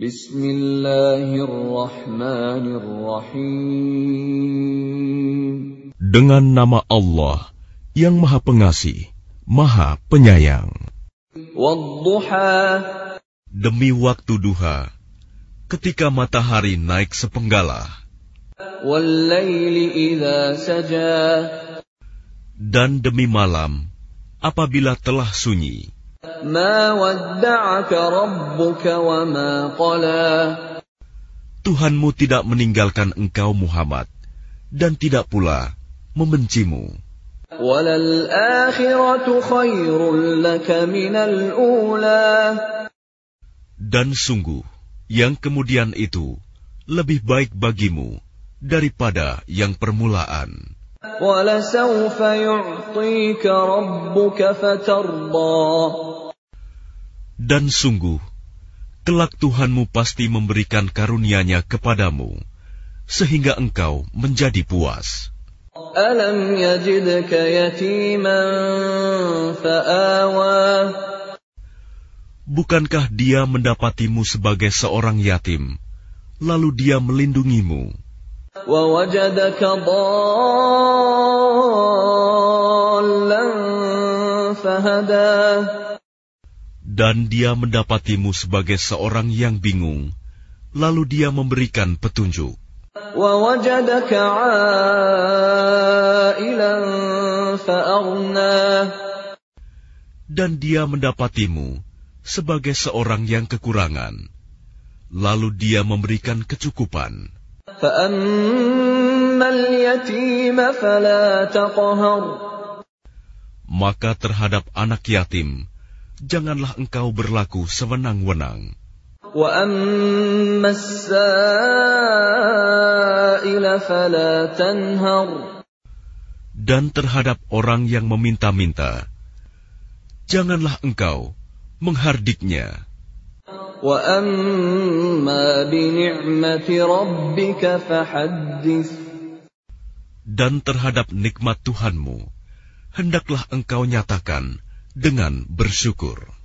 Bismillahirrahmanirrahim. Dengan nama Allah yang Maha Pengasih, Maha Penyayang. Demi waktu duha, ketika matahari naik sepenggalah. Dan demi malam, apabila telah sunyi. Tuhanmu tidak meninggalkan engkau Muhammad dan tidak pula membencimu. Dan sungguh, yang kemudian itu lebih baik bagimu daripada yang permulaan. Dan sungguh, kelak Tuhanmu pasti memberikan karunia-Nya kepadamu, sehingga engkau menjadi puas. Alam Bukankah dia mendapatimu sebagai seorang yatim, lalu dia melindungimu? Dan dia mendapatimu sebagai seorang yang bingung, lalu dia memberikan petunjuk. Dan dia mendapatimu sebagai seorang yang kekurangan, lalu dia memberikan kecukupan. Maka terhadap anak yatim, janganlah engkau berlaku sewenang-wenang. Dan terhadap orang yang meminta-minta, janganlah engkau menghardiknya. Dan terhadap nikmat Tuhanmu, hendaklah engkau nyatakan dengan bersyukur.